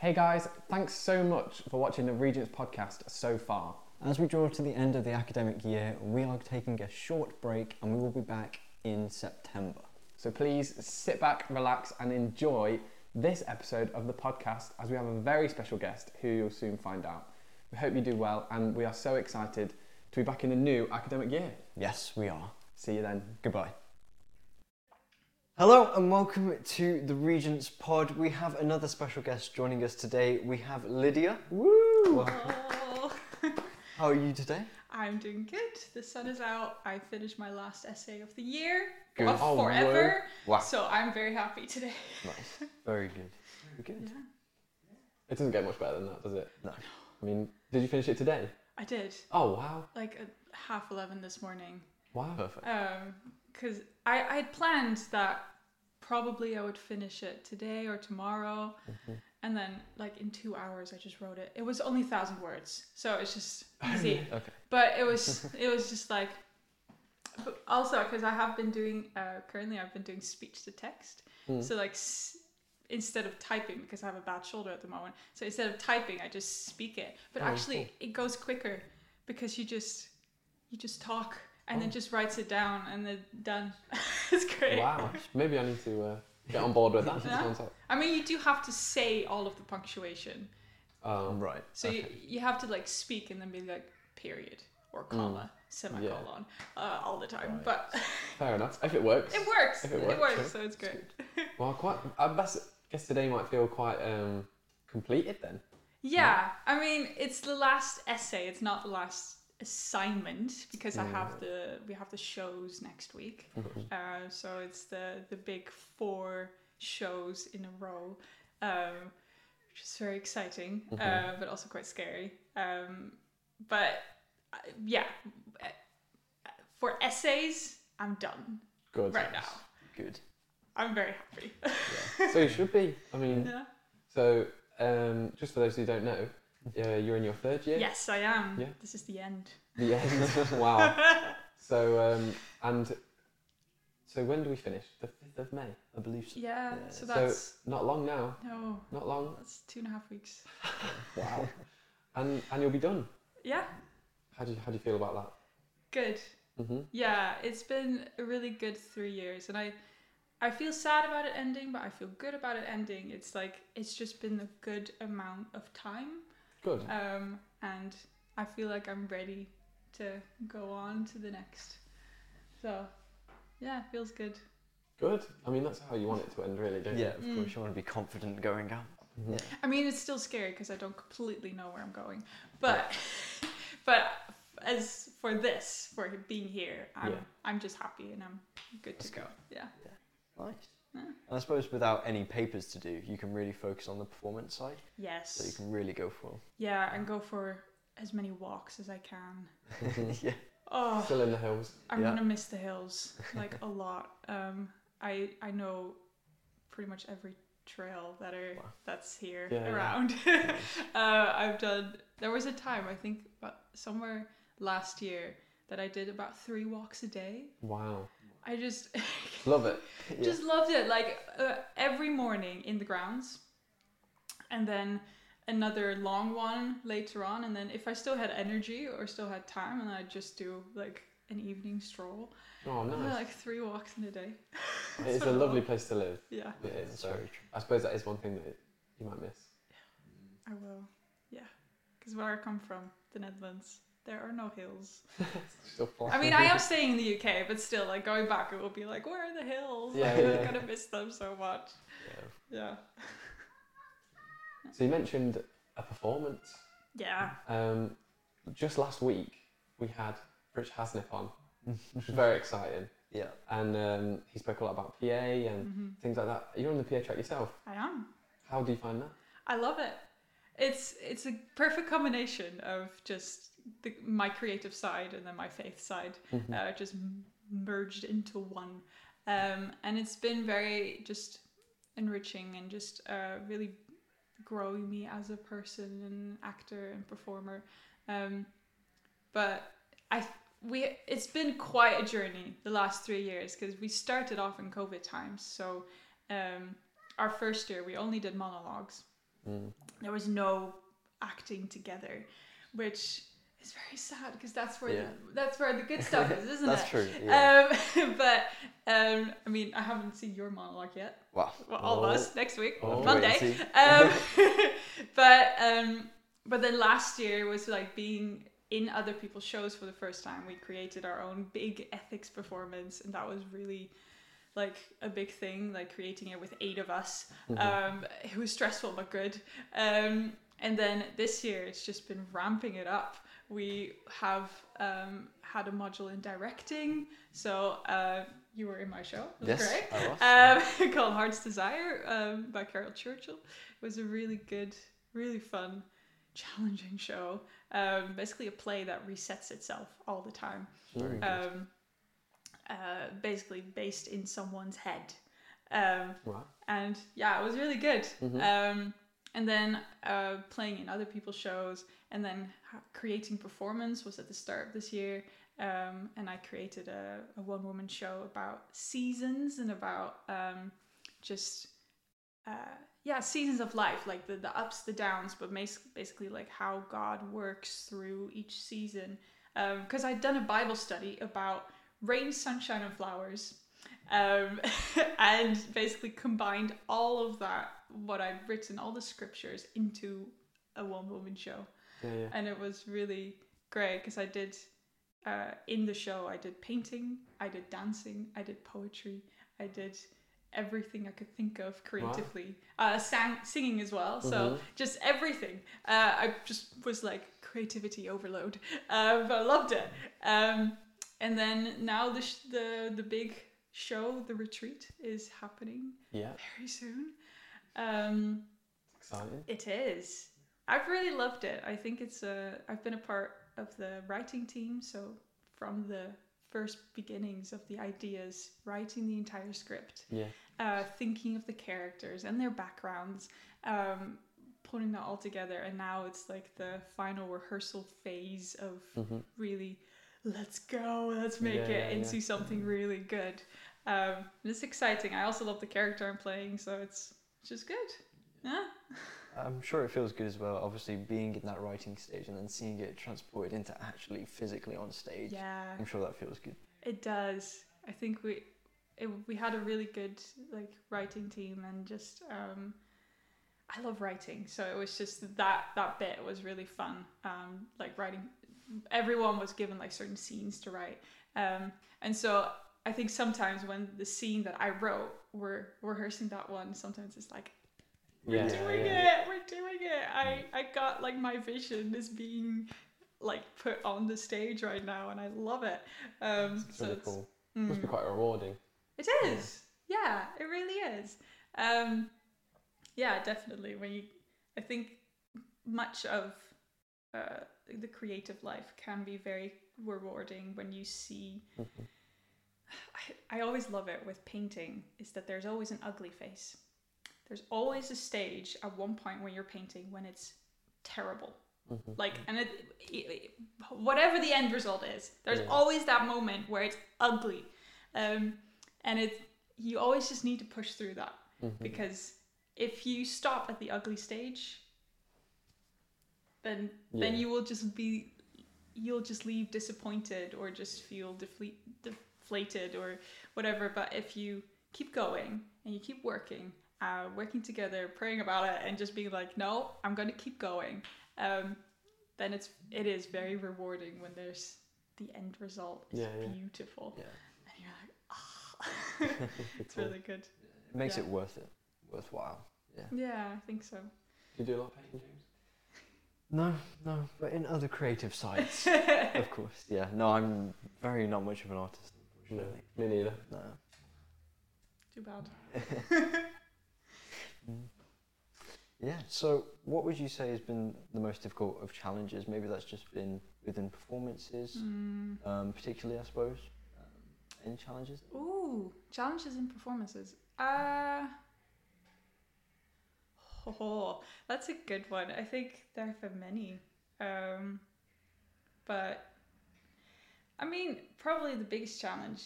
Hey guys, thanks so much for watching the Regents podcast so far. As we draw to the end of the academic year, we are taking a short break and we will be back in September. So please sit back, relax, and enjoy this episode of the podcast as we have a very special guest who you'll soon find out. We hope you do well, and we are so excited to be back in the new academic year. Yes, we are. See you then. Goodbye. Hello and welcome to the Regents Pod. We have another special guest joining us today. We have Lydia. Woo! Welcome. Oh, How are you today? I'm doing good. The sun is out. I finished my last essay of the year Good. of Oh, forever. Wow. So I'm very happy today. Nice. Very good. Very good. It doesn't get much better than that, does it? No. I mean, did you finish it today? I did Oh wow! like at half eleven this morning. Wow. Perfect. Um, because I I had planned that probably I would finish it today or tomorrow, Mm-hmm. and then like in two hours I just wrote it. It was only thousand words, so it's just easy. Okay. but it was it was just like also because i have been doing uh, currently i've been doing speech to text Hmm. so like s- instead of typing because i have a bad shoulder at the moment so instead of typing i just speak it but Oh, actually it goes quicker because you just you just talk and then Oh. just writes it down and then done it's great Wow. Maybe I need to uh, get on board with that. Yeah. I mean you do have to say all of the punctuation Um, Right. So okay. you, you have to like speak and then be like period or comma, semicolon, uh, all the time. Right. But fair enough. If it works. it works. If It it works, works, yeah. so it's great. Well, quite. I guess, guess today might feel quite um, completed then. Yeah, I mean it's the last essay. It's not the last assignment because I have the we have the shows next week. Uh, so it's the the big four shows in a row, um, which is very exciting, uh, but also quite scary. Um, but uh, yeah, uh, for essays, I'm done Good. right now. Good. I'm very happy. So you should be. I mean, yeah. so um, just for those who don't know, uh, you're in your third year. Yes, I am. Yeah. This is the end. The end. wow. So um, and so when do we finish? The fifth of May. I believe so. Yeah. Yeah. So So- that's Not long now. no, Not long. that's two and a half weeks. Wow. and and you'll be done. Yeah. How do you how do you feel about that? Good. Mm-hmm. Yeah, it's been a really good three years, and I, I feel sad about it ending, but I feel good about it ending. It's like it's just been a good amount of time, Good. um, and I feel like I'm ready to go on to the next. So, yeah, feels good. Good. I mean, that's how you want it to end, really, don't Yeah, of Mm. course. You want to be confident going out. Mhm. Yeah. I mean, it's still scary because I don't completely know where I'm going, but, but as for this, for being here, I'm Yeah. I'm just happy and I'm good to That's go. Yeah. Nice. Yeah. And I suppose without any papers to do, you can really focus on the performance side. Yes. So you can really go for. Yeah, and go for as many walks as I can. Yeah. Oh, Still in the hills. I'm Yeah. gonna miss the hills like a lot. Um, I I know pretty much every trail that are Wow. that's here Yeah, yeah. around. uh, I've done. There was a time I think somewhere last year that I did about three walks a day. Wow. I just Love it. Yeah. just loved it. Like uh, every morning in the grounds, and then another long one later on. And then if I still had energy or still had time, and I'd just do like an evening stroll. Oh, Yeah, nice. like three walks in a day. It's a lovely place to live. Yeah, It is. That's So very true. I suppose that is one thing that you might miss. I will. Yeah, because where I come from, the Netherlands, there are no hills. Still far. I mean, I am staying in the UK, but still, like going back, it will be like, where are the hills? Yeah, like, yeah, I'm gonna miss them so much. Yeah. Yeah. So you mentioned a performance. Yeah. Um, just last week we had Rich Hasnip on, which was very exciting, Yeah. and um, he spoke a lot about PA and hmm things like that. You're on the PA track yourself. I am. How do you find that? I love it. It's it's a perfect combination of just the, my creative side and then my faith side, Mhm. uh, just merged into one. Um, and it's been very just enriching and just uh, really growing me as a person and actor and performer. Um, but I we it's been quite a journey the last three years because we started off in COVID times. So um, our first year we only did monologues Mm. There was no acting together, which is very sad because that's where Yeah. the, that's where the good stuff is, isn't That's it? That's true. Yeah. Um, but um, I mean, I haven't seen your monologue yet. wow. Well, all Oh. of us next week, Oh. Monday. Wait and see. Um, but um, but then last year was like being in other people's shows for the first time. We created our own big ethics performance, and that was really like a big thing. Like creating it with eight of us. Mm-hmm. Um, it was stressful but good. Um, and then this year, it's just been ramping it up. We have um, had a module in directing, so uh, you were in my show. Yes, I was. um, called Heart's Desire um, by Caryl Churchill. It was a really good, really fun, challenging show. Um, basically, a play that resets itself all the time. Very good. Um, uh, basically, based in someone's head. Um, Right. and yeah, it was really good. Mhm. Um, and then uh, playing in other people's shows, and then creating performance was at the start of this year. Um, and I created a, a one woman show about seasons and about um, just uh, yeah seasons of life, like the the ups, the downs, but basically like how God works through each season. Because I'd done a Bible study about rain, sunshine, and flowers um, and basically combined all of that, what I'd written, all the scriptures, into a one woman show. Yeah, yeah. And it was really great because I did, uh, in the show, I did painting, I did dancing, I did poetry, I did everything I could think of creatively. Uh, sang, singing as well. So Mhm. just everything. Uh, I just was like creativity overload, uh, but I loved it. Um, and then now the sh- the the big show, the retreat, is happening Yeah. very soon. Um, Exciting. it is. I've really loved it. I think it's a. I've been a part of the writing team, so from the first beginnings of the ideas, writing the entire script, Yeah. uh, thinking of the characters and their backgrounds, um, putting that all together, and now it's like the final rehearsal phase of Mhm. really, let's go, let's make Yeah, it yeah, yeah. into something really good. Um, it's exciting. I also love the character I'm playing, so it's just good. Yeah. I'm sure it feels good as well. Obviously, being in that writing stage and then seeing it transported into actually physically on stage. Yeah. I'm sure that feels good. It does. I think we it, we had a really good like writing team and just um I love writing. So it was just that that bit was really fun. Um like writing everyone was given like certain scenes to write. Um and so I think sometimes when the scene that I wrote we're rehearsing that one, sometimes it's like we're Yeah, doing yeah. it, we're doing it. I I got like my vision is being like put on the stage right now and I love it. Um It's so really it's, cool. mm. Must be quite rewarding. It is. Yeah, it really is. Um, yeah, definitely. When you, I think much of uh, the creative life can be very rewarding when you see. Mhm. I, I always love it with painting is that there's always an ugly face. There's always a stage at one point when you're painting when it's terrible Mhm. like and it, it- whatever the end result is there's Yeah. always that moment where it's ugly um and it you always just need to push through that Mhm. because if you stop at the ugly stage then then you will just be you'll just leave disappointed or just feel defle- deflated or whatever but if you keep going and you keep working uh, working together praying about it and just being like no i'm going to keep going um, then it's it is very rewarding when there's the end result is Yeah, yeah. beautiful Yeah. and you're like ah it's Cool. really good It makes it worth it, worthwhile. Yeah. yeah i think so Do you do a lot of painting, James? No, no, but in other creative sides, of course. Yeah. No, I'm very not much of an artist, No, me neither. No. too bad. Yeah. So, what would you say has been the most difficult of challenges? Maybe that's just been within performances, Mm. um, particularly, I suppose. Um, any challenges? Ooh, challenges in performances. Uh oh, that's a good one. I think there have been many. Um, but I mean, probably the biggest challenge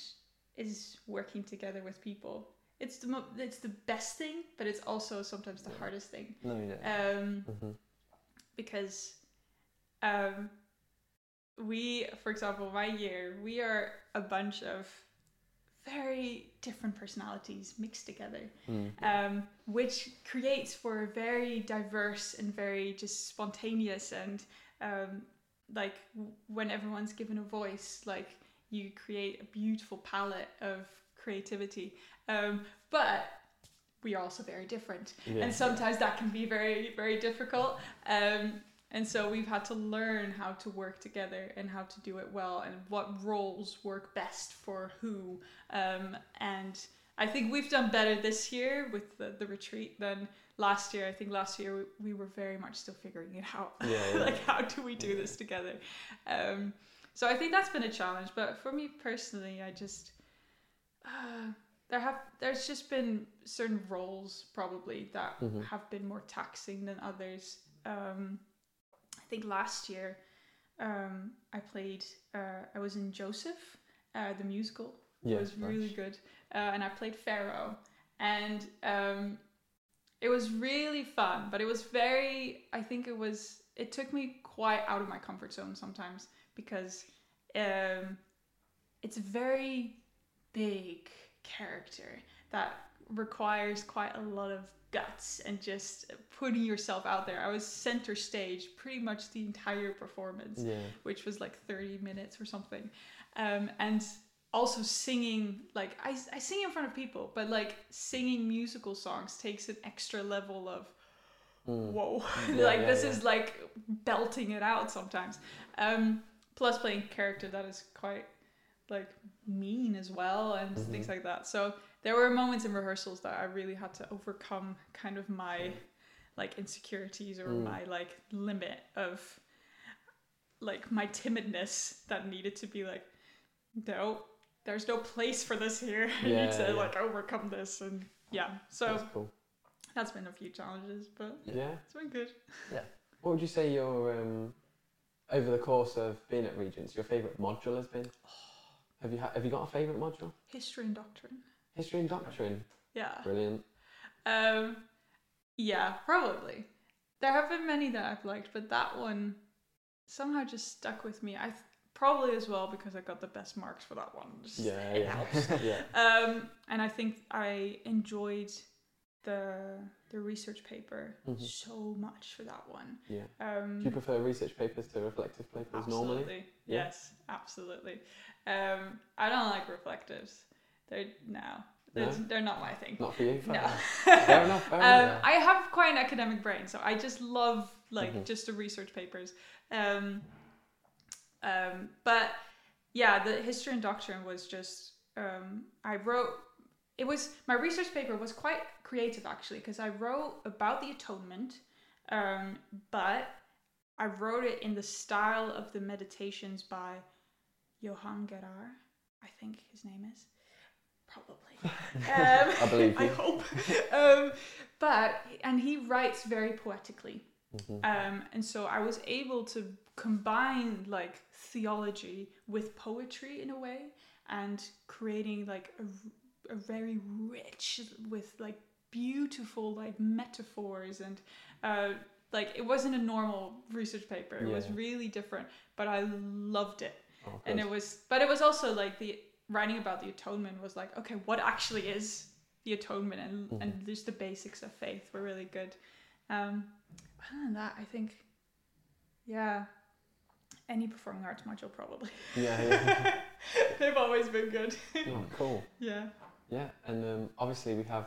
is working together with people. It's the mo- it's the best thing, but it's also sometimes the hardest thing. No, yeah. Um, hmm because um, we, for example, my year, we are a bunch of very different personalities mixed together, Mm. um, which creates for a very diverse and very just spontaneous and um, like w- when everyone's given a voice, like you create a beautiful palette of creativity. Um, but we are also very different. Yeah. and sometimes that can be very very difficult. Um, and so we've had to learn how to work together and how to do it well and what roles work best for who. Um, and i think we've done better this year with the, the retreat than last year. I think last year we, we were very much still figuring it out. Yeah, yeah. like how do we do this together? Um, so i think that's been a challenge. But for me personally i just uh, there have there's just been certain roles probably that Mhm. have been more taxing than others. Um, i think last year um, i played uh, i was in joseph uh, the musical. It Yes, was really good. Uh, and i played pharaoh. And um, it was really fun but it was very i think it was it took me quite out of my comfort zone sometimes because um, it's very big character that requires quite a lot of guts and just putting yourself out there i was center stage pretty much the entire performance Yeah. which was like 30 minutes or something. Um, and also singing, like, I, I sing in front of people, but like singing musical songs takes an extra level of Mm. whoa. Yeah, like, yeah, this is like belting it out sometimes. Um, plus, playing character that is quite like mean as well and Mhm. things like that. So, there were moments in rehearsals that I really had to overcome kind of my like insecurities or Mm. my like limit of like my timidness that needed to be like no there's no place for this here i need to yeah. like overcome this and yeah so That's cool. that's been a few challenges but Yeah. it's been good yeah What would you say your um, over the course of being at Regents, your favourite module has been? Have you ha- have you got a favourite module? history and doctrine History and doctrine. yeah Brilliant. um yeah probably there have been many that i've liked but that one somehow just stuck with me i th- probably as well because i got the best marks for that one Just- Yeah, it yeah. helps yeah. Um, and I think I enjoyed the the research paper Mhm. so much for that one. Yeah. Um, Do you prefer research papers to reflective papers absolutely. normally? Yeah. Yes, absolutely. Um, I don't like reflectives. They're no, they're, No? they're not my thing. Not for you. No. Fair enough. Fair Um, enough. I have quite an academic brain, so I just love like Mhm. just the research papers. Um, um, but yeah, the history and doctrine was just um, I wrote. It was my research paper was quite creative actually because I wrote about the atonement, um, but I wrote it in the style of the meditations by Johann Gerhard. I think his name is probably. Um, I believe you. I hope. um, but and he writes very poetically, Mhm. um, and so I was able to combine like theology with poetry in a way, and creating like a, a very rich with like beautiful like metaphors and uh, like it wasn't a normal research paper. It was really different, but I loved it Oh, and it was but it was also like the writing about the atonement was like okay what actually is the atonement and Mhm. and just the basics of faith were really good um other than that i think yeah any performing arts module probably Yeah, yeah. they've always been good oh, cool. yeah Yeah, and um, obviously we have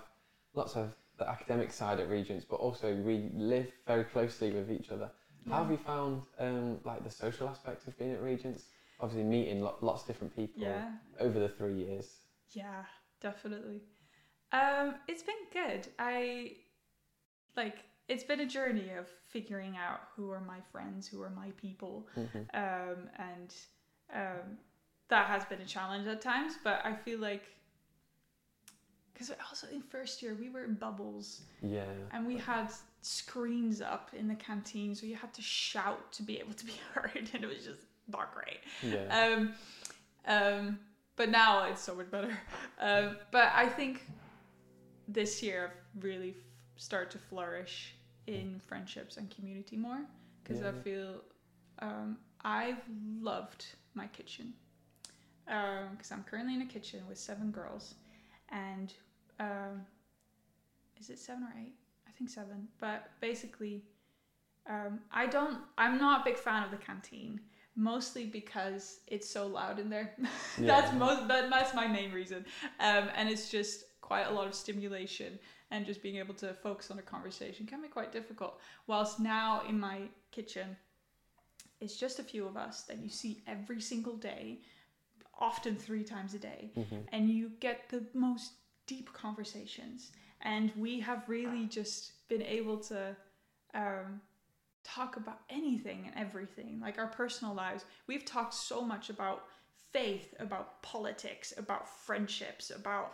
lots of the academic side at Regents, but also we live very closely with each other. How have you found um, like the social aspects of being at Regents? Obviously, meeting lo- lots of different people yeah over the three years. yeah definitely um it's been good i like it's been a journey of figuring out who are my friends who are my people Mhm. um, and um, that has been a challenge at times. But I feel like because also in first year we were in bubbles Yeah. and we had screens up in the canteen, so you had to shout to be able to be heard, and it was just not great. Yeah. Um, um, but now it's so much better. Um, but I think this year I've really f- started to flourish in friendships and community more because Yeah, I feel um, I've loved my kitchen because I'm currently in a kitchen with seven girls and um, is it seven or eight? I think seven. But basically, um, I don't. I'm not a big fan of the canteen, mostly because it's so loud in there. that's most. That, that's my main reason. Um, and it's just quite a lot of stimulation, and just being able to focus on a conversation can be quite difficult. Whilst now in my kitchen, it's just a few of us that you see every single day, often three times a day Mhm. and you get the most deep conversations. And we have really just been able to um, talk about anything and everything, like our personal lives. We've talked so much about faith, about politics, about friendships, about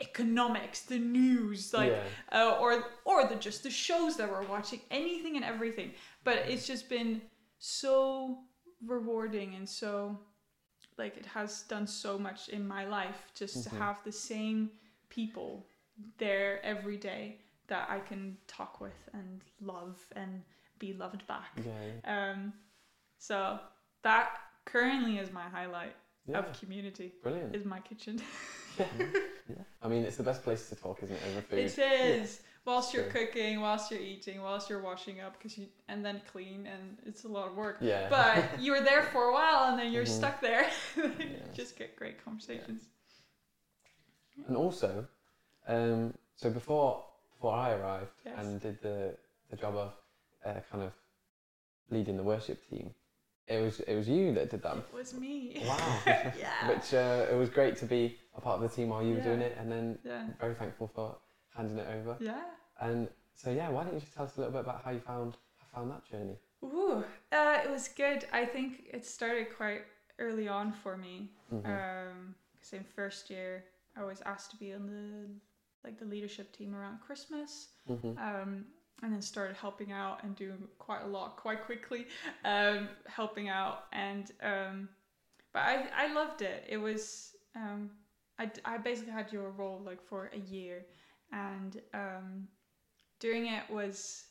economics, the news, like yeah. uh, or or the just the shows that we're watching, anything and everything. But it's just been so rewarding and so like it has done so much in my life just to Mhm. have the same people there every day that I can talk with and love and be loved back. Yeah. Um, so that currently is my highlight Yeah. of community Brilliant. is my kitchen. Yeah. I mean, it's the best place to talk, isn't it, over food? It is. Whilst you're cooking, whilst you're eating, whilst you're washing up, because you and then clean, and it's a lot of work. Yeah. But you were there for a while, and then you're Mhm. stuck there. just get great conversations. And also, um, so before before I arrived Yes. and did the the job of uh, kind of leading the worship team, it was it was you that did that. It was me. Wow. yeah. Which uh, it was great to be a part of the team while you were doing it, and then yeah. very thankful for handing it over. Yeah. And so yeah, why don't you just tell us a little bit about how you found how found that journey? Ooh, uh, it was good. I think it started quite early on for me. Mhm. Um, because in first year, I was asked to be on the like the leadership team around Christmas. Mhm. um, and then started helping out and doing quite a lot quite quickly um, helping out. And um, but I, I loved it. It was um, I, I basically had your role like for a year. And um, doing it was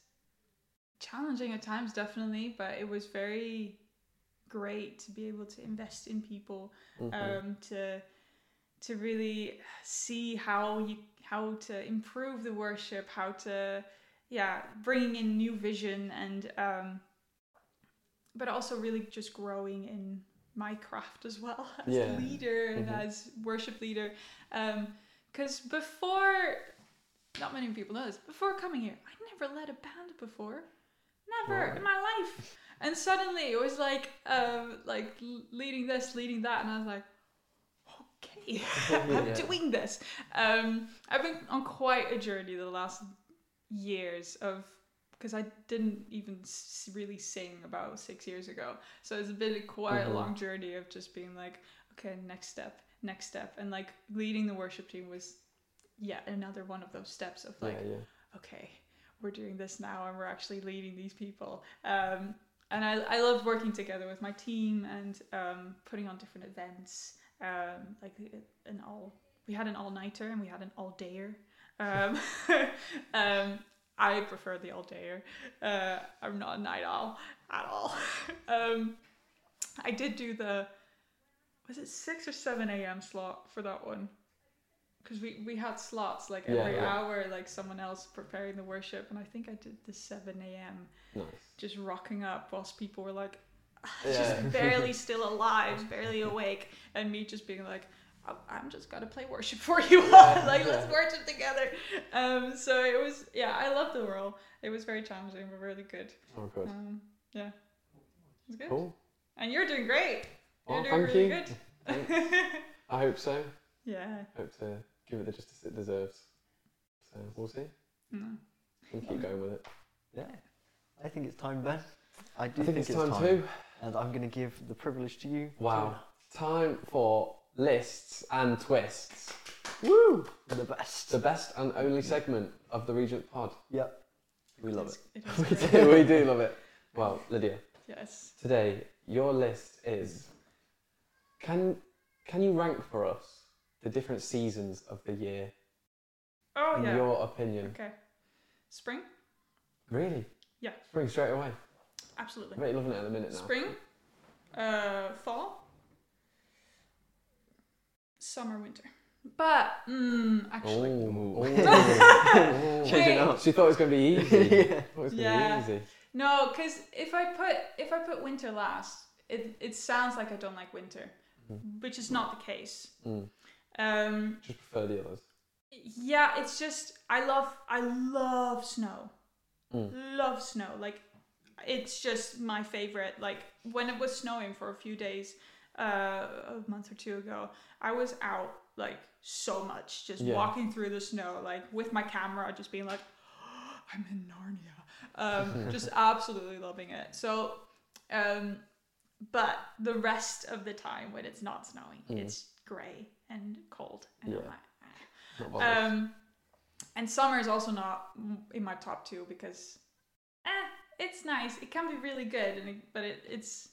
challenging at times definitely but it was very great to be able to invest in people Mhm. um, to to really see how you how to improve the worship, how to yeah bringing in new vision and um, but also really just growing in my craft as well as Yeah. a leader and Mhm. as worship leader. Because before, not many people know this. Before coming here, I never led a band before, never Wow. in my life. And suddenly it was like um, like leading this, leading that, and I was like, okay, I'm Yeah. doing this. Um, I've been on quite a journey the last years of because I didn't even really sing about six years ago, so it's been quite Mhm. a long journey of just being like, okay, next step, next step, and like leading the worship team was yet another one of those steps of like, yeah, yeah. okay, we're doing this now and we're actually leading these people. Um, and I, I love working together with my team and um, putting on different events. Um, like an all, we had an all nighter and we had an all dayer. Um, um, I prefer the all dayer. Uh, I'm not a night owl at all. um, I did do the, was it 6 or 7 a.m. slot for that one? Because we, we had slots like Yeah, every yeah. hour, like someone else preparing the worship. And I think I did the 7 a.m. Nice. just rocking up whilst people were like, Yeah. just barely still alive, barely awake. And me just being like, "Oh, I'm just gonna play worship for you all. Yeah, like, let's worship together. Um, so it was, yeah, I loved the role. It was very challenging, but really good. Oh, good. Um, yeah, it was good. Cool. And you're doing great. You're Well, doing thank really you. good. I hope so. yeah. Hope to give it the justice it deserves. So we'll see. Mm. We'll keep going with it. Yeah. I think it's time, Ben. I do I think, it's time, too. And I'm going to give the privilege to you. Wow. Time for lists and twists. Woo! The best. The best and only segment of the Regent Pod. Yep. We love it. It's- we It is do, we do love it. Well, Lydia, yes. today your list is. Can can you rank for us the different seasons of the year? Oh yeah. in yeah. your opinion? Okay. Spring? Really? Yeah. Spring straight away. Absolutely. I'm really loving it at the minute now. Spring, uh, fall, summer, winter. But mm, actually, Oh, Ooh. Changing Wait. up. She thought it was going to be easy. yeah. Thought it was going to Yeah. be easy. no, because if I put if I put winter last, it it sounds like I don't like winter, Mhm. which is not the case. Mm. Um, Just prefer the others. yeah, it's just I love I love snow. Mm. Love snow. Like it's just my favorite. Like when it was snowing for a few days uh, a month or two ago, I was out like so much, just Yeah. walking through the snow, like with my camera, just being like, I'm in Narnia. Um, just absolutely loving it. So, um, but the rest of the time when it's not snowing, Mm. it's grey and cold, and Yeah. I'm like, "Ah." Um, and summer is also not in my top two because, eh, it's nice. It can be really good, and it, but it, it's.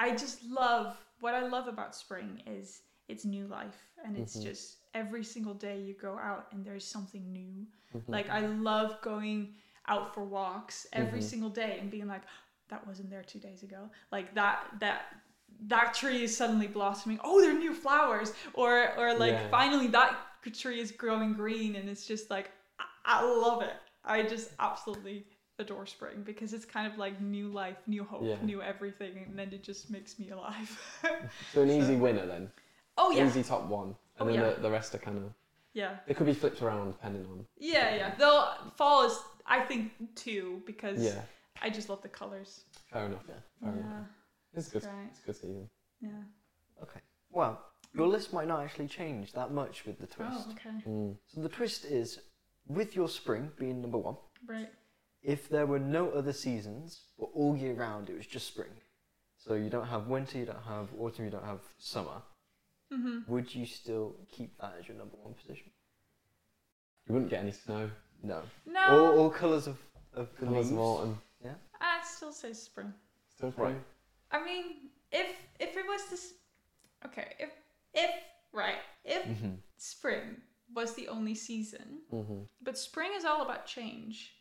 I just love what I love about spring is it's new life, and it's Mhm. just every single day you go out and there's something new. Mhm. Like I love going out for walks every Mhm. single day and being like, that wasn't there two days ago. Like that that that tree is suddenly blossoming. Oh, there are new flowers. Or or like Yeah. finally that tree is growing green and it's just like I, I love it. I just absolutely adore spring because it's kind of like new life, new hope, Yeah. new everything, and then it just makes me alive. so an easy winner then. oh yeah, Easy top one. And Oh, then yeah. the, the rest are kind of. yeah. It could be flipped around depending on. Yeah, yeah. Though fall is, I think, two because Yeah. I just love the colors. Fair enough. Yeah. Fair yeah, enough. It's good. right. It's good season. Yeah. Okay. Well, your list might not actually change that much with the twist. Oh, okay. Mm. So the twist is, with your spring being number one, Right. If there were no other seasons, but all year round it was just spring, so you don't have winter, you don't have autumn, you don't have summer, Mm-hmm. would you still keep that as your number one position? You wouldn't get any snow. No. No, All, all colours of, of the Colours leaves. of autumn. I still say spring. Still Right. spring. I mean, if if it was this, okay, if if right, if Mhm. spring was the only season, Mm-hmm. but spring is all about change,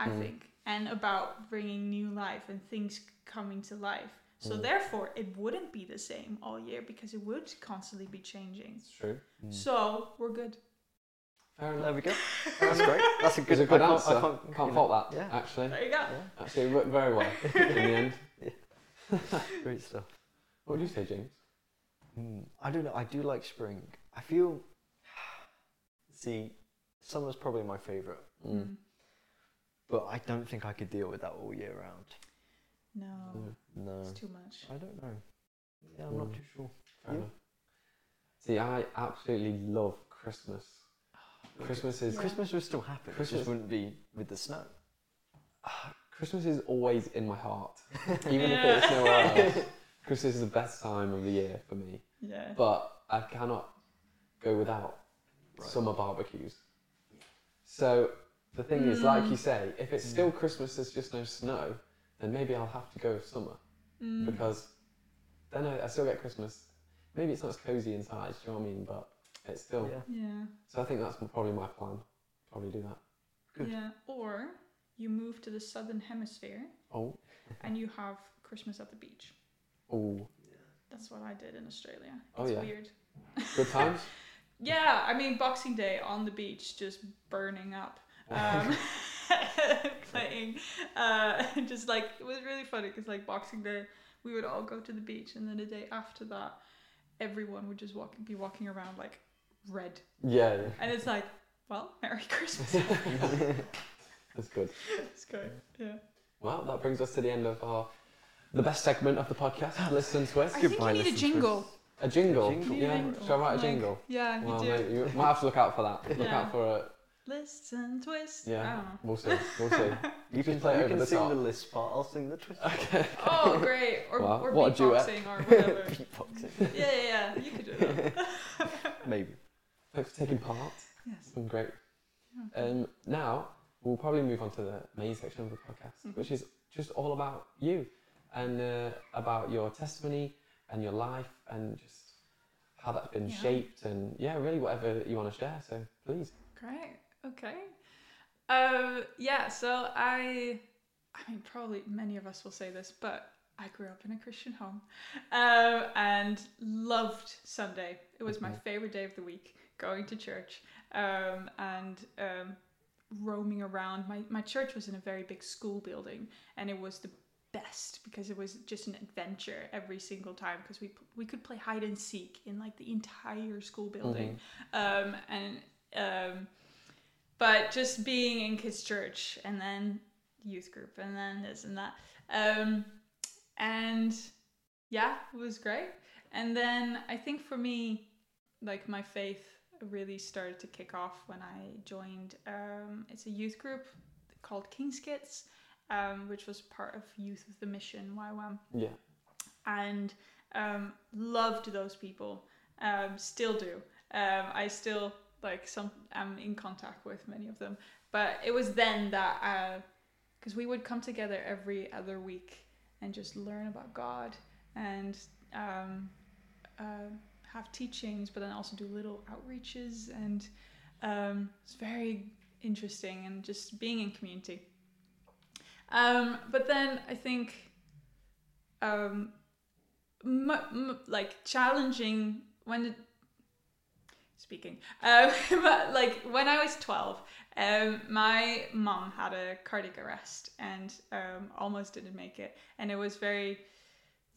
I Mm. think, and about bringing new life and things coming to life. So Mm. therefore, it wouldn't be the same all year because it would constantly be changing. It's true. Mm. So we're good. Fair. There we go. That's great. That's a good, a good I answer. I Can't, can't, you know, fault that, yeah. actually. There you go. Yeah, Actually, it worked very well in the end. great stuff. What would you say, James? Mm, I don't know. I do like spring. I feel. See, summer's probably my favourite, Mm. But I don't think I could deal with that all year round. No, Mm. No, it's too much. I don't know. Yeah, I'm not Mm. too sure. Fair You? enough. See, I absolutely love Christmas. Christmas is Yeah. Christmas would still happen. It Christmas- just wouldn't be with the snow. Christmas is always in my heart, even if it's nowhere else. Christmas is the best time of the year for me, Yeah. but I cannot go without Right. summer barbecues. So the thing is, like Mm. you say, if it's Mm. still Christmas, there's just no snow, then maybe I'll have to go with summer Mm. because then I, I still get Christmas. Maybe it's not as cozy inside, do you know what I mean? But it's still. Yeah. Yeah. So I think that's probably my plan. Probably do that. Good. Yeah. Or you move to the southern hemisphere Oh, and you have Christmas at the beach. oh, That's what I did in Australia. It's Oh, yeah. weird. good times. Yeah, I mean Boxing Day on the beach, just burning up, um, playing. Uh, just like it was really funny because like Boxing Day, we would all go to the beach, and then the day after that, everyone would just walk, be walking around like red, yeah, yeah. and it's like, well, Merry Christmas. That's good. it's good. Yeah. Well, that brings us to the end of our the best segment of the podcast, Listen Twist. I Goodbye, think you need a jingle. A jingle. A jingle. You need a Yeah. jingle. Shall I write a Like, jingle? Yeah, you Well, do. maybe you might have to look out for that. Look Yeah. out for a. Listen, twist. Yeah. I. We'll see. We'll see. You can, play it you over can the sing top. the list part. I'll sing the twist. Okay. Oh, great. Or, Wow, or what a duet. beatboxing or whatever. Beatboxing. yeah, yeah, yeah. You could do that. Maybe. Thanks for taking part. Yes. It's been great. Yeah. Um, now we'll probably move on to the main section of the podcast, Mhm. which is just all about you and uh, about your testimony and your life and just how that's been Yeah. shaped and yeah, really whatever you want to share. So please. Great. Okay. Um, yeah. So I, I mean, probably many of us will say this, but I grew up in a Christian home, um, and loved Sunday. It was my favorite day of the week. Going to church, um, and um, roaming around. My my church was in a very big school building, and it was the best because it was just an adventure every single time because we we could play hide and seek in like the entire school building um, and um, but just being in kids church and then youth group and then this and that um, and yeah it was great and then i think for me like my faith really started to kick off when i joined um, it's a youth group called king's kids um, which was part of youth with a mission ywam Yeah. and um, loved those people. Um, still do. Um, I still like some. I'm in contact with many of them, but it was then that because we would come together every other week and just learn about God and um, uh, have teachings, but then also do little outreaches, and um, it's very interesting and just being in community. Um, but then I think um, m- m- like challenging when speaking. Um, but, like when i was 12 um, my mom had a cardiac arrest and um, almost didn't make it. And it was very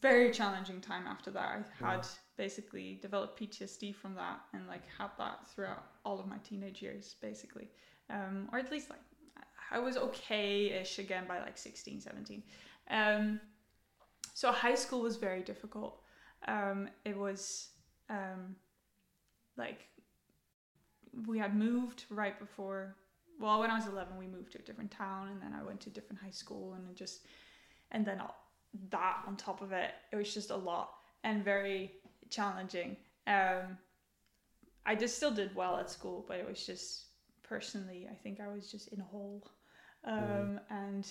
very challenging time after that. I had Yeah. basically developed ptsd from that and like had that throughout all of my teenage years basically. Um, or at least like i was okay-ish again by like 16 17 um, so high school was very difficult. Um, it was um, like we had moved right before. Well, when I was eleven, we moved to a different town, and then I went to a different high school, and just and then all, that on top of it, it was just a lot and very challenging. Um, I just still did well at school, but it was just personally, I think I was just in a hole, um, Mhm. and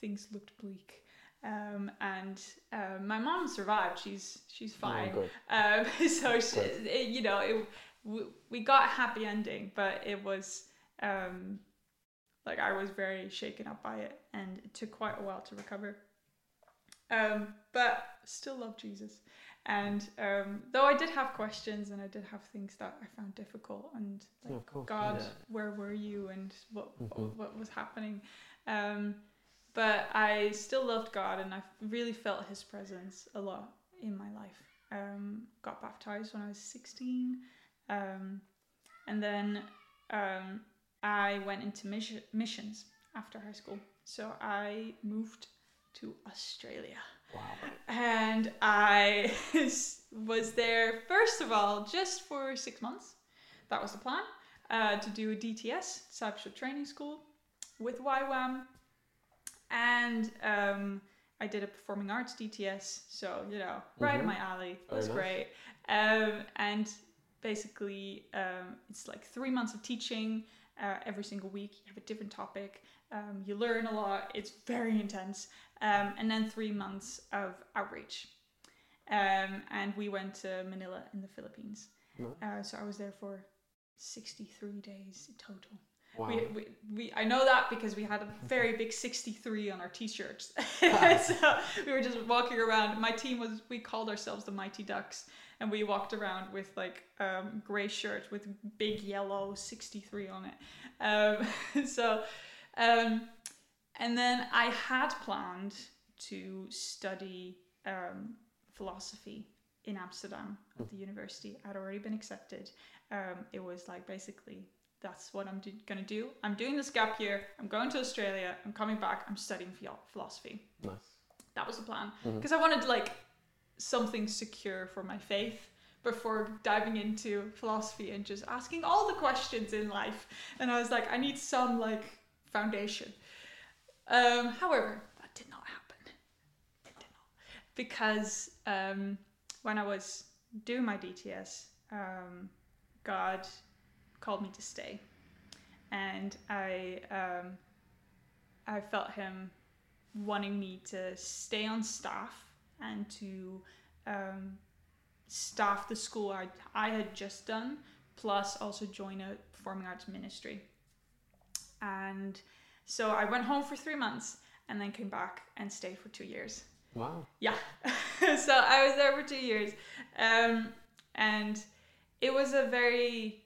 things looked bleak. Um, and uh, my mom survived. She's she's fine. Oh. Um, so she, it, you know, it, we, we got a happy ending, but it was um, like I was very shaken up by it, and it took quite a while to recover. Um, but still love Jesus, and um, though I did have questions and I did have things that I found difficult, and like. God, Yeah. where were you, and what Mhm. what was happening? Um, but I still loved God, and I really felt His presence a lot in my life. Um, got baptized when I was sixteen, um, and then um, I went into mission- missions after high school. So I moved to Australia Wow. and I was there first of all just for six months. That was the plan uh, to do a DTS discipleship training school with YWAM, and um, I did a performing arts DTS. So you know, right Mhm. in my alley. It was nice. great, um, and basically um, it's like three months of teaching uh, every single week. You have a different topic. Um, you learn a lot. It's very intense. Um, and then three months of outreach. Um, and we went to Manila in the Philippines. Uh, so I was there for 63 days total. Wow. We, we, we, I know that because we had a very big 63 on our t-shirts. So we were just walking around. My team was, we called ourselves the Mighty Ducks. And we walked around with like um, gray shirt with big yellow 63 on it. Um, so, um, and then I had planned to study um, philosophy in Amsterdam at the university. I'd already been accepted. Um, it was like basically that's what I'm do- gonna do. I'm doing this gap year. I'm going to Australia. I'm coming back. I'm studying philo- philosophy. nice. That was the plan because I wanted like something secure for my faith before diving into philosophy and just asking all the questions in life. And I was like, I need some like foundation. Um, however, that did not happen. It did not because um, when I was doing my DTS, um, God called me to stay, and I um, I felt Him wanting me to stay on staff and to um, staff the school I, I had just done plus also join a performing arts ministry. And so I went home for three months and then came back and stayed for two years. Wow. Yeah. so I was there for two years. Um, and it was a very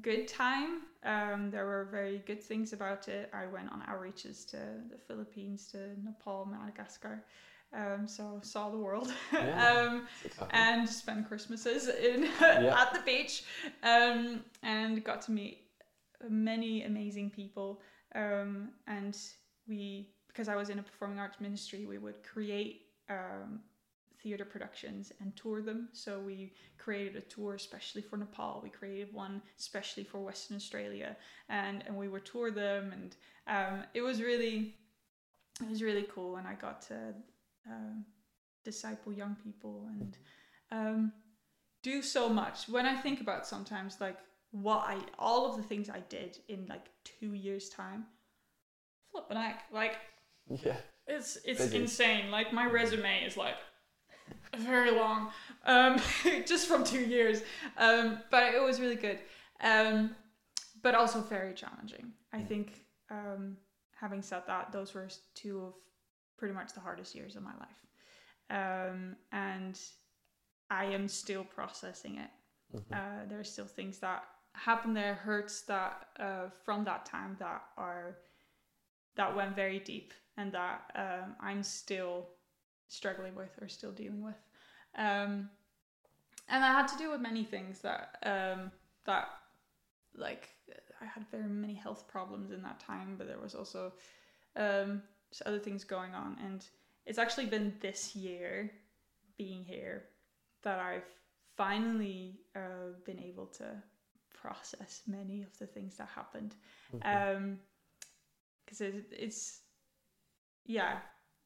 good time. Um, there were very good things about it. I went on outreaches to the Philippines, to Nepal, Madagascar. Um, so saw the world Yeah. um, and spent Christmases in Yeah. at the beach um, and got to meet many amazing people. Um, and we, because I was in a performing arts ministry, we would create um, theater productions and tour them. So we created a tour especially for Nepal. We created one especially for Western Australia, and and we would tour them, and um, it was really, it was really cool. And I got to um, disciple young people and um, do so much. When I think about sometimes like what I all of the things I did in like two years time, flipping heck, like Yeah. it's it's Busy. insane. Like my resume is like very long, um, just from two years. Um, but it was really good, um, but also very challenging. I think, um, having said that, those were two of pretty much the hardest years of my life, um, and I am still processing it. Mhm. Uh, there are still things that happen there, hurts that uh, from that time that are that went very deep and that um, I'm still struggling with or still dealing with. Um, and I had to deal with many things that um, that like I had very many health problems in that time, but there was also um, just other things going on. And it's actually been this year being here that I've finally uh, been able to process many of the things that happened. Mhm. Um, because it, it's yeah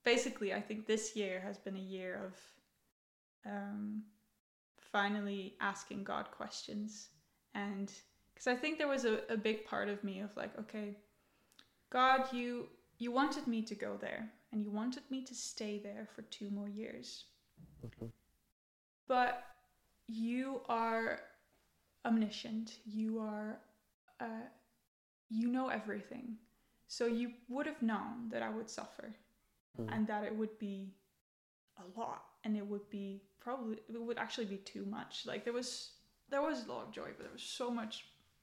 basically i think this year has been a year of um finally asking god questions and because i think there was a, a big part of me of like okay god you you wanted me to go there and you wanted me to stay there for two more years. Mhm. but you are omniscient. You are uh, you know everything. So you would have known that i would suffer Mm. and that it would be a lot and it would be probably it would actually be too much. Like there was there was a lot of joy but there was so much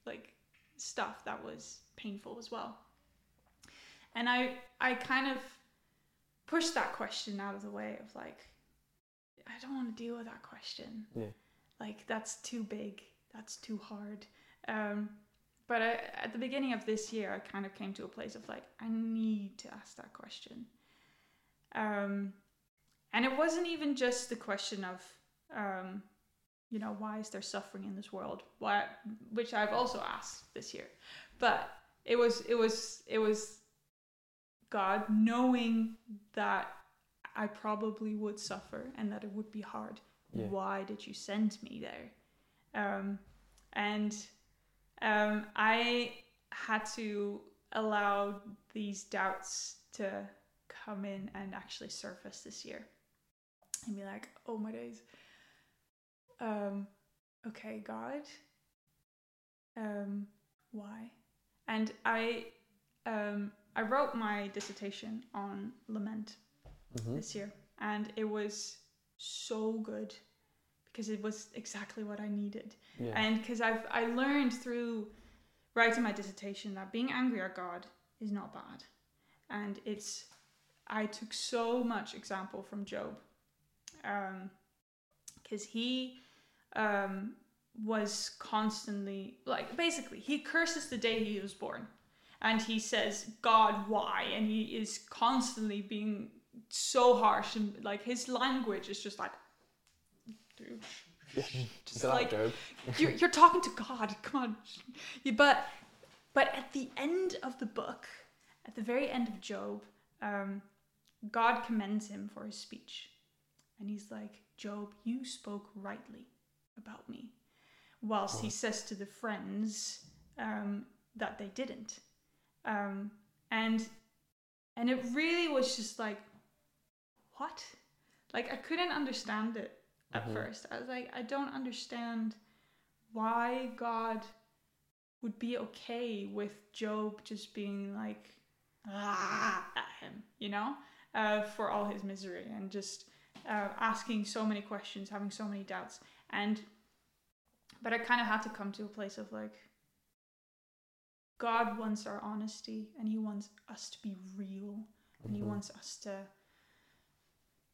like stuff that was painful as well and i i kind of pushed that question out of the way of like i don't want to deal with that question. Yeah. like that's too big. That's too hard. Um but I, at the beginning of this year i kind of came to a place of like i need to ask that question. Um and it wasn't even just the question of um you know why is there suffering in this world? Why which i've also asked this year. But it was it was it was god knowing that i probably would suffer and that it would be hard. Yeah. why did you send me there? Um and um i had to allow these doubts to come in and actually surface this year and be like oh my days. Um okay god. Um why? And i um i wrote my dissertation on lament Mhm. this year and it was so good because it was exactly what i needed Yeah. and because I've I learned through writing my dissertation that being angry at God is not bad, and it's I took so much example from Job, because he um, was constantly like basically he curses the day he was born, and he says God why, and he is constantly being so harsh and like his language is just like. Dude, Just like you're, you're talking to God. Come on. But but at the end of the book, at the very end of Job, um, God commends him for his speech, and he's like, "Job, you spoke rightly about me," whilst he says to the friends um, that they didn't, um, and and it really was just like, what? Like I couldn't understand it at Mhm. first. I was like, I don't understand why God would be okay with Job just being like ah, at him, you know, uh, for all his misery and just uh, asking so many questions, having so many doubts, and but I kind of had to come to a place of like God wants our honesty and He wants us to be real and He Mhm. wants us to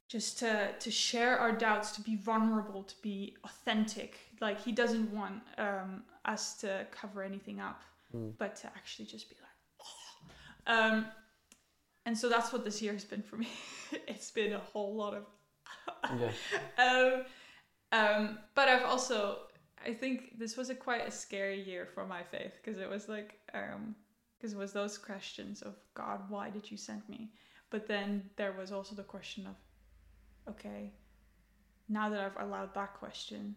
just to to share our doubts, to be vulnerable, to be authentic. Like He doesn't want um, us to cover anything up, Mm. but to actually just be like, oh. um, and so that's what this year has been for me. it's been a whole lot of Yeah. um, um, but I've also, I think this was a quite a scary year for my faith because it was like, um, because it was those questions of God, why did you send me? But then there was also the question of, okay, now that I've allowed that question,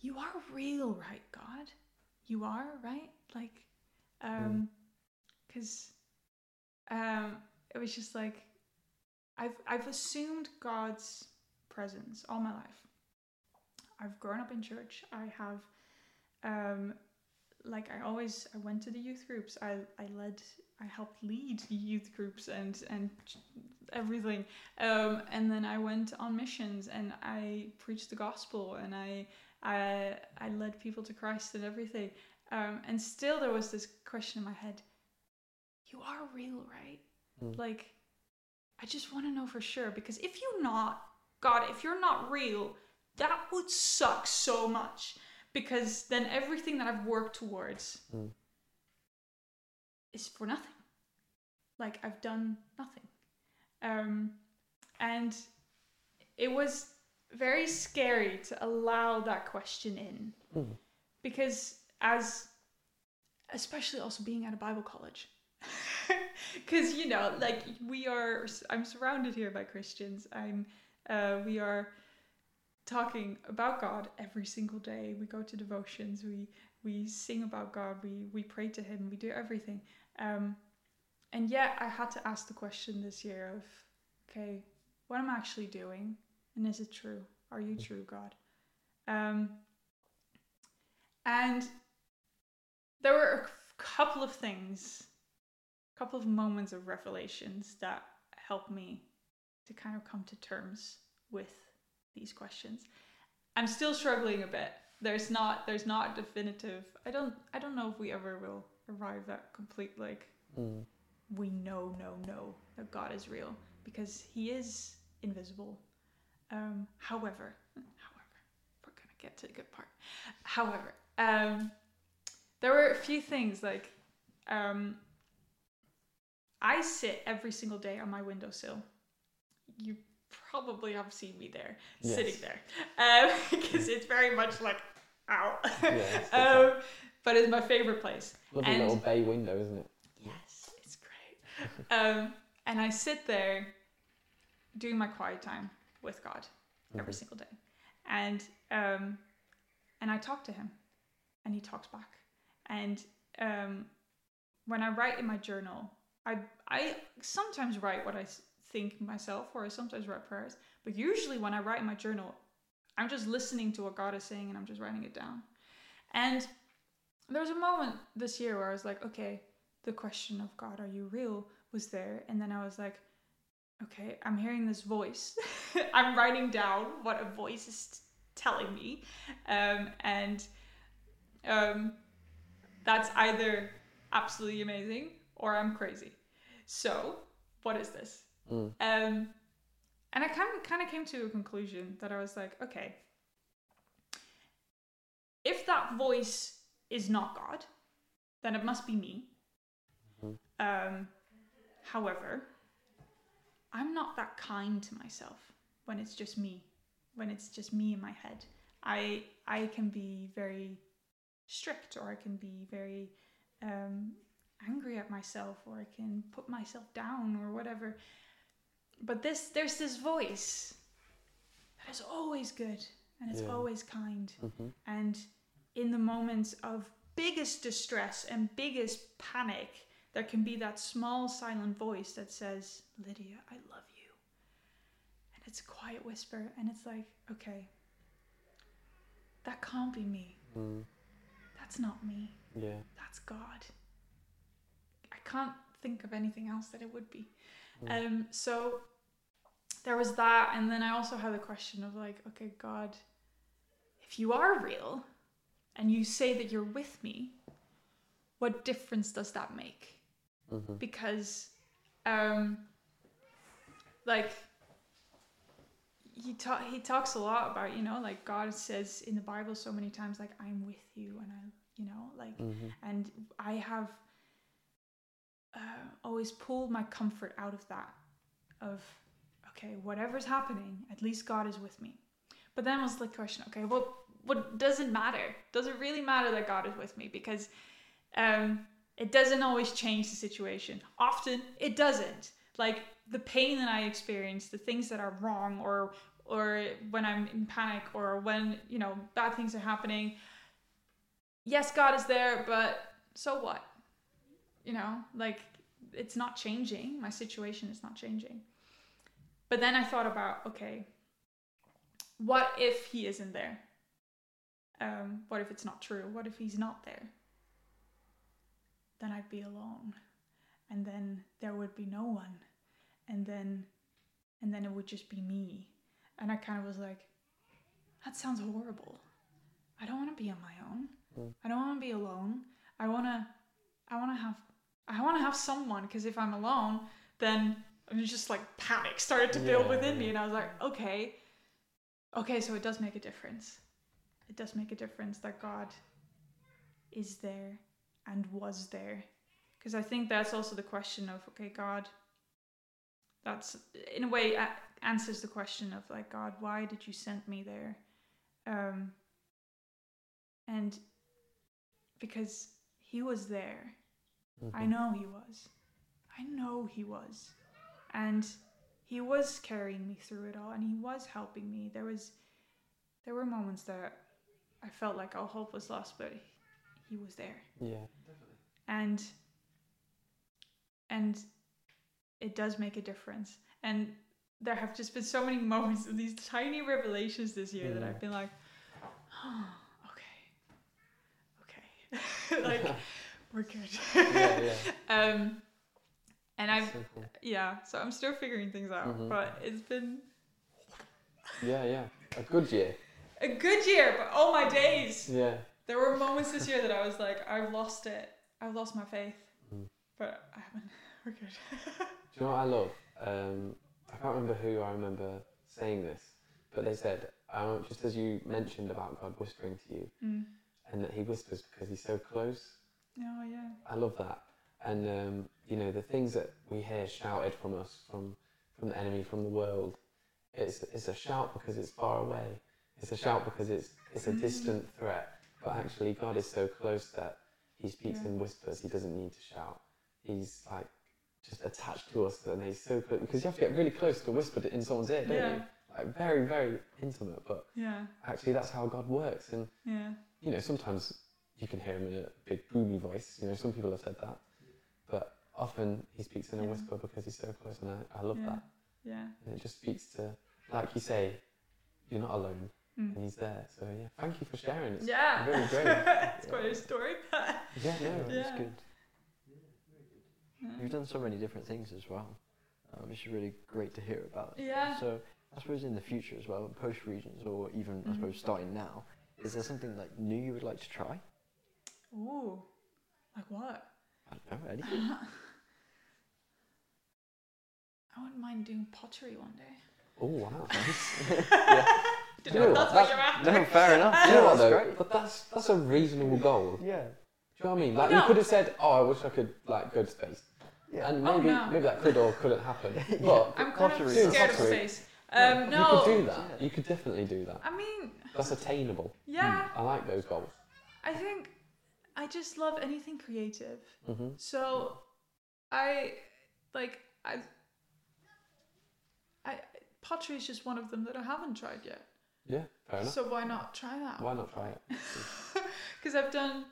you are real, right, God? You are right, like, um, because, um, it was just like, I've I've assumed God's presence all my life. I've grown up in church. I have um like I always I went to the youth groups. I I led I helped lead youth groups and and everything. Um and then I went on missions and I preached the gospel and I I I led people to Christ and everything. Um and still there was this question in my head. You are real, right? Mm. Like I just want to know for sure because if you're not, God, if you're not real, that would suck so much because then everything that I've worked towards Mm. is for nothing. Like I've done nothing. Um, and it was very scary to allow that question in Mm. because as especially also being at a bible college because you know like we are i'm surrounded here by christians i'm uh, we are talking about god every single day. We go to devotions. We we sing about god. We we pray to him. We do everything. Um and yet i had to ask the question this year of okay what am i actually doing? And is it true? Are you true god? Um and there were a couple of things, a couple of moments of revelations that helped me to kind of come to terms with these questions. I'm still struggling a bit. There's not there's not definitive. I don't I don't know if we ever will arrive at complete like Mm. we know no no that God is real because he is invisible. Um however, however, we're going to get to the good part. However, um there were a few things like um I sit every single day on my windowsill. You probably have seen me there, Yes. sitting there, um, because it's very much like, ow. Um, but it's my favorite place. Lovely And- little bay window, isn't it? Yes, it's great. um, and I sit there doing my quiet time with God every Mhm. single day, and um, and I talk to Him, and He talks back. And um, when I write in my journal, I I sometimes write what I think myself, or I sometimes write prayers. But usually, when I write in my journal, I'm just listening to what God is saying, and I'm just writing it down. And there was a moment this year where I was like, okay, the question of God, are you real, was there. And then I was like, okay, I'm hearing this voice. I'm writing down what a voice is telling me. Um, and um, that's either absolutely amazing or I'm crazy. So, what is this? Mm. Um, and I kind of kind of came to a conclusion that I was like, okay, if that voice is not God, then it must be me. Mhm. Um, however, I'm not that kind to myself when it's just me, when it's just me in my head. I I can be very strict, or I can be very um, angry at myself, or I can put myself down, or whatever. But this there's this voice that is always good and it's Yeah. always kind. hmm And in the moments of biggest distress and biggest panic, there can be that small silent voice that says, Lydia, I love you. And it's a quiet whisper, and it's like, okay, that can't be me. Mm. That's not me. Yeah. That's God. I can't think of anything else that it would be. Mm. Um, so there was that, and then I also had the question of like, okay, God, if you are real and you say that you're with me, what difference does that make? Mhm. Because, um, like, he ta- he talks a lot about you know like God says in the Bible so many times like I'm with you and I you know like Mhm. and I have uh, always pulled my comfort out of that of okay whatever's happening at least God is with me but then was the question okay well what does it matter does it really matter that God is with me because um, it doesn't always change the situation often it doesn't like the pain that I experience the things that are wrong or or when I'm in panic or when you know bad things are happening yes, God is there, but so what? You know, like it's not changing. My situation is not changing. But then I thought about, okay, what if he isn't there? Um, what if it's not true? What if he's not there? Then I'd be alone. And then there would be no one. And then and then it would just be me. And I kind of was like, that sounds horrible. I don't want to be on my own. Mm. I don't want to be alone. I want to I want to have I want to have someone because if I'm alone, then I'm just like panic started to build Yeah, within me and I was like, okay. Okay, so it does make a difference. It does make a difference that God is there and was there. Because I think that's also the question of okay, God that's in a way a- answers the question of like God, why did you send me there? Um and because he was there. I Mhm. know he was. I know he was. And he was carrying me through it all and he was helping me. There was there were moments that I felt like all hope was lost, but he was there. Yeah. Definitely. And and it does make a difference. And there have just been so many moments of these tiny revelations this year that Mm. I've been like, oh, okay. Okay. like we're good. Yeah, yeah. Um, and I've So cool. yeah, so I'm still figuring things out, Mhm. but it's been Yeah, yeah. A good year. a good year. But oh my days, Yeah. there were moments this year that I was like, I've lost it. I've lost my faith, Mhm. but I haven't. We're good. Do you know what I love? Um, I can't remember who I remember saying this, but they said, um, just as you mentioned about God whispering to you, mm. and that He whispers because He's so close. Oh yeah. I love that. And um, you know the things that we hear shouted from us, from from the enemy, from the world. It's it's a shout because it's far away. It's a shout because it's it's a distant threat. But actually, God is so close that He speaks in whispers. He doesn't need to shout. He's like just attached to us, and He's so close because you have to get really close to whisper in someone's ear, don't Yeah. you? Like very very intimate. But Yeah. actually, that's how God works. And Yeah. you know, sometimes you can hear him in a big boomy voice. You know, some people have said that, but often he speaks in a Yeah. whisper because he's so close, and I, I love yeah. that. Yeah. And it just speaks to, like you say, you're not alone, Mm. and he's there. So yeah, thank you for sharing. It's Yeah. really great. it's quite a story. but yeah, no, Yeah, Yeah. it's good. You've done so many different things as well, um, which is really great to hear about. Yeah. So I suppose in the future as well, post Regents or even I Mhm. suppose starting now, is there something like new you would like to try? Ooh. Like what? I don't know, anything. I wouldn't mind doing pottery one day. Oh wow. Didn't You know know what? that's what you're after. no, fair enough. You Yeah, know what that's though? great. But that's that's a reasonable goal. Yeah. Do Yeah. you know what I mean? Like you could have said, "Oh, I wish I could like go to space," Yeah. and Oh, maybe no. maybe that could or couldn't happen. But I'm kind of Pottery. scared of space. Um, no. you could do that. You could definitely do that. I mean, That's attainable. yeah. I like those goals. I think I just love anything creative. hmm So I like I I pottery is just one of them that I haven't tried yet. Yeah, fair enough. So why not try that? Why not try it? Because I've done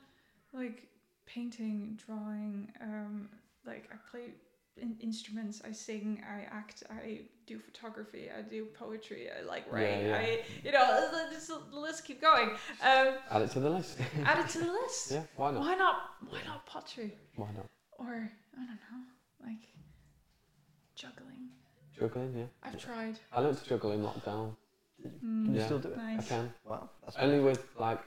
like painting, drawing, um, like I play in- instruments. I sing. I act. I do photography. I do poetry. I like Yeah, write. yeah. I you know the- the the list keep going. Um, Add it to the list. add it to the list. yeah, why not? Why not? Why not pottery? Why not? Or I don't know, like juggling. Juggling, yeah. I've tried. I learned to juggle in lockdown. Mm, Can you Yeah. still do it? I can. Wow, that's Only with like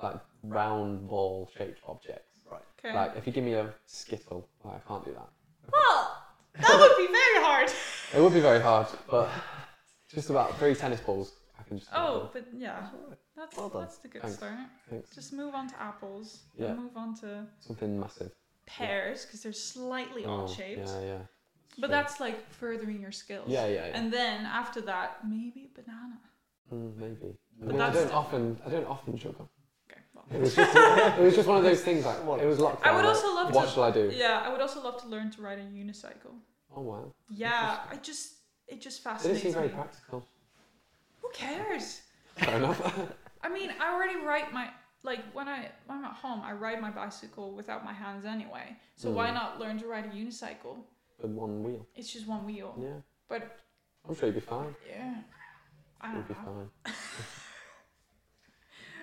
like round ball shaped objects. right. Okay. Like if you give me a skittle, like, I can't do that. Well, that would be very hard. It would be very hard, but just about three tennis balls. I can just. Oh, but yeah, That's all right. that's Well done. that's the good Thanks. start. Thanks. Just move on to apples. Yeah. And move on to Something massive. pears because they're slightly odd Oh, shaped. Yeah, yeah. But true. that's like furthering your skills. Yeah, yeah, yeah. And then after that, maybe banana. Mm, maybe. But I, mean, I that's don't often. I don't often juggle. Okay. Well. It was just. it was just one of those things. Like what? it was lockdown. I would like, love What to. shall I do? Yeah, I would also love to learn to ride a unicycle. Oh wow. Yeah, I just it just It fascinates doesn't seem very me. practical. Who cares? Fair enough. I mean, I already ride my like when I when I'm at home, I ride my bicycle without my hands anyway. So why Mm. not learn to ride a unicycle? With one wheel. It's just one wheel. Yeah. But I'm sure you'll be fine. yeah, I You'll don't be know. fine.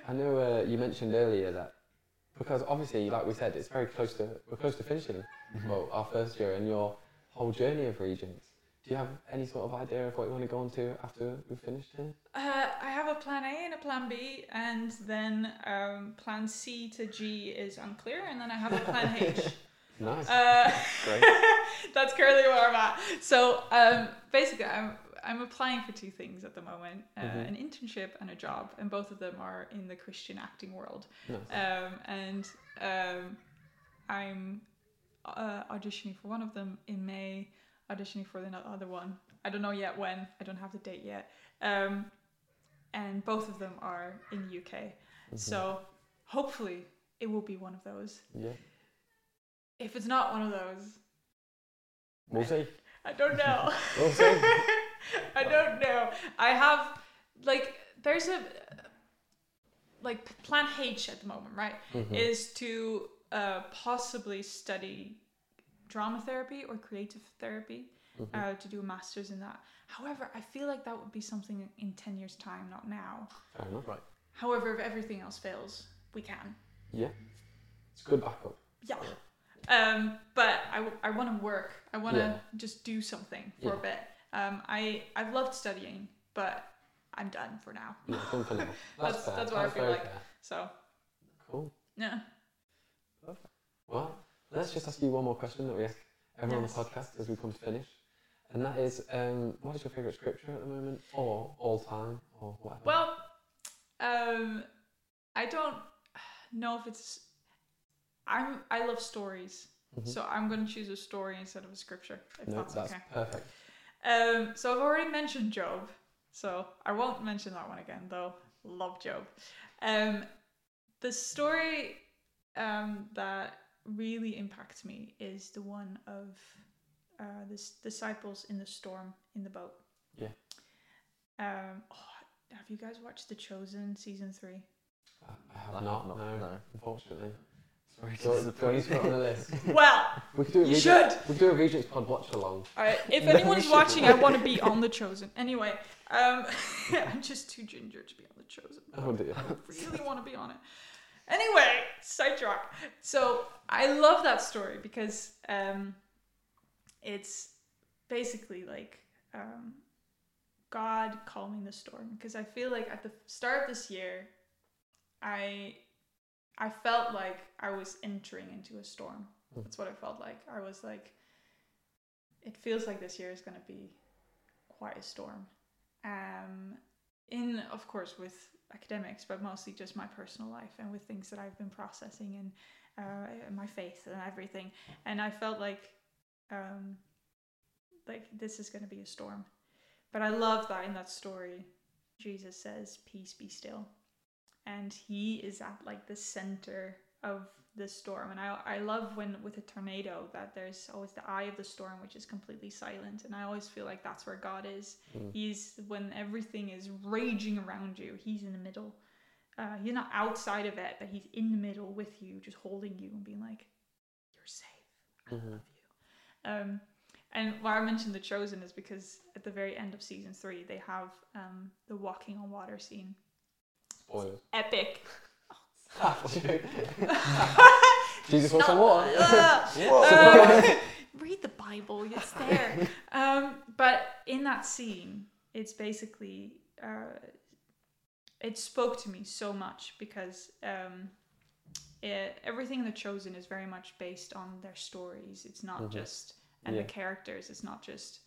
I know uh, you mentioned earlier that because obviously, like we said, it's very close to we're close to finishing. Well, our first year and your whole journey of Regents. Do you have any sort of idea of what you want to go on to after we've finished here? Uh, I have a plan A and a plan B, and then um, plan C to G is unclear, and then I have a plan H. Nice. Uh, Great. that's currently where I'm at. So um, basically, I'm I'm applying for two things at the moment: uh, Mhm. an internship and a job, and both of them are in the Christian acting world. nice. Um, and um, I'm uh, auditioning for one of them in May, auditioning for the other one. I don't know yet when. I don't have the date yet. Um, and both of them are in the UK. Mhm. So hopefully it will be one of those. yeah, If it's not one of those, we'll see. I don't know. We'll see. I don't know. I have like there's a like plan H at the moment, right? Mhm. Is to uh, possibly study drama therapy or creative therapy Mhm. uh, to do a master's in that. However, I feel like that would be something in 10 years' time, not now. Fair enough. Right. However, if everything else fails, we can. Yeah, it's good backup. Yeah. Um, but I, w- I want to work. I want to Yeah. just do something for a bit. Um, I, I've loved studying, but I'm done for now. Yeah, done for now. That's, That's- fair. that's what I feel like. fair. So, Cool. yeah. Perfect. Well, let's just ask you one more question that we ask everyone Yes. on the podcast as we come to finish. And that is, um, what is your favourite scripture at the moment? Or all time? Or whatever? Well, um, I don't know if it's. I'm. I love stories, Mhm. so I'm going to choose a story instead of a scripture. If no, that's, that's okay. perfect. Um, so I've already mentioned Job, so I won't mention that one again, though. Love Job. Um, the story um, that really impacts me is the one of uh, the s- disciples in the storm in the boat. Yeah. Um, oh, have you guys watched The Chosen season three? I I have I have not, not, no, no. unfortunately. Sorry Do you, do I need to put on the list? well, We could do a You Regents, should. We could do a Regents Pod watch along. Alright, if Maybe anyone's watching, I want to be on The Chosen. Anyway, um, I'm just too ginger to be on The Chosen. Oh dear. I really want to be on it. Anyway, sidetrack. So I love that story because um, it's basically like um, God calming the storm. Because I feel like at the start of this year, I I felt like I was entering into a storm. Hmm. That's what I felt like. I was like, it feels like this year is going to be quite a storm. Um, in of course with academics, but mostly just my personal life and with things that I've been processing and uh, my faith and everything. And I felt like um, like this is going to be a storm. But I love that in that story, Jesus says, "Peace, be still," and He is at like the center of the storm. And I I love when with a tornado that there's always the eye of the storm, which is completely silent. And I always feel like that's where God is. Mm. He's when everything is raging around you, he's in the middle. Uh, he's not outside of it, but he's in the middle with you, just holding you and being like, "You're safe. I Mhm. love you." Um, and why I mentioned the Chosen is because at the very end of season three, they have um, the walking on water scene. Spoilers. Epic. Jesus wants some water. Uh, read the Bible, it's there. Um, but in that scene, it's basically uh, it spoke to me so much because um, it, everything in the Chosen is very much based on their stories. It's not Mhm. just and Yeah. the characters. It's not just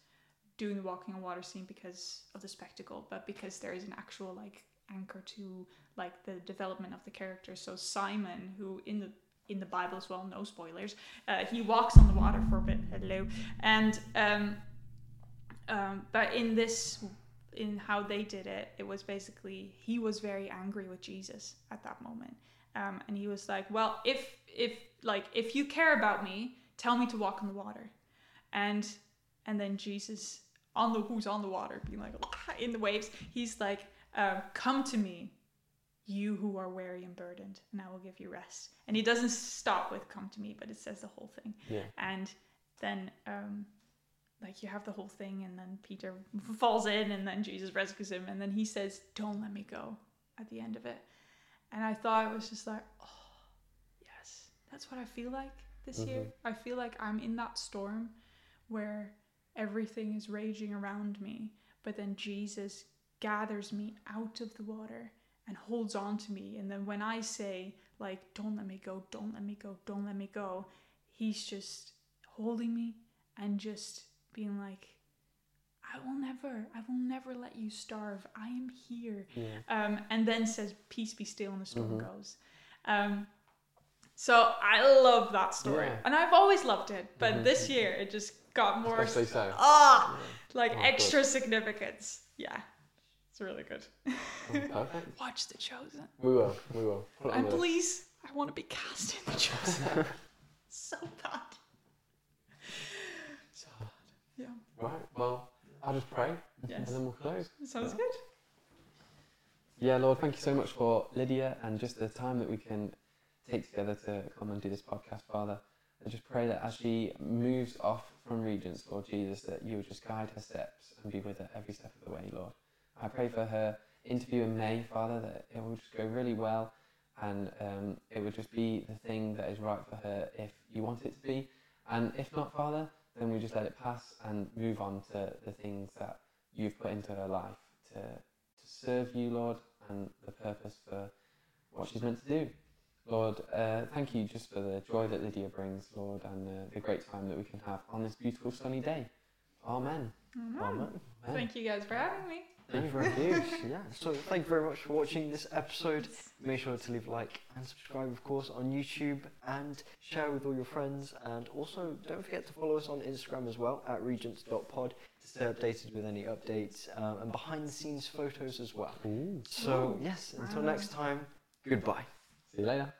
doing the walking on water scene because of the spectacle, but because there is an actual like anchor to like the development of the characters. So Simon, who in the in the Bible as well, no spoilers, uh, he walks on the water for a bit. Hello, and um, um, but in this, in how they did it, it was basically he was very angry with Jesus at that moment, um, and he was like, "Well, if if like if you care about me, tell me to walk on the water," and and then Jesus on the who's on the water, being like in the waves, he's like, uh, "Come to me." You who are weary and burdened, and I will give you rest. And he doesn't stop with "come to me," but it says the whole thing Yeah. and then um like you have the whole thing and then peter falls in and then jesus rescues him and then he says don't let me go at the end of it and i thought it was just like oh yes that's what i feel like this year i feel like i'm in that storm where everything is raging around me but then jesus gathers me out of the water and holds on to me and then when i say like don't let me go don't let me go don't let me go he's just holding me and just being like i will never i will never let you starve i am here Yeah. um, and then says peace be still and the storm Mhm. goes um, so i love that story Yeah. and i've always loved it but Mhm. this year it just got more Especially so. ah like Oh, good. extra significance yeah really good Oh, Perfect. watch the chosen We will. We will. Put it on and the please i want to be cast in the chosen so bad So, yeah right. Well, I'll just pray yes and then we'll close. sounds good Yeah, Lord, thank you so much for Lydia and just the time that we can take together to come and do this podcast, Father. I just pray that as she moves off from Regents, Lord Jesus, that you would just guide her steps and be with her every step of the way, Lord. I pray for her interview in May, Father, that it will just go really well and um, it would just be the thing that is right for her if you want it to be. And if not, Father, then we just let it pass and move on to the things that you've put into her life to, to serve you, Lord, and the purpose for what she's meant to do. Lord, uh, thank you just for the joy that Lydia brings, Lord, and uh, the great time that we can have on this beautiful sunny day. Amen. Amen. Amen. thank you guys for having me Thank you very much. yeah. So thank you very much for watching this episode. Make sure to leave a like and subscribe, of course, on YouTube and share with all your friends. And also, don't forget to follow us on Instagram as well at regents.pod to stay updated with any updates um, and behind the scenes photos as well. Ooh. So, yes, until next time, goodbye. See you later.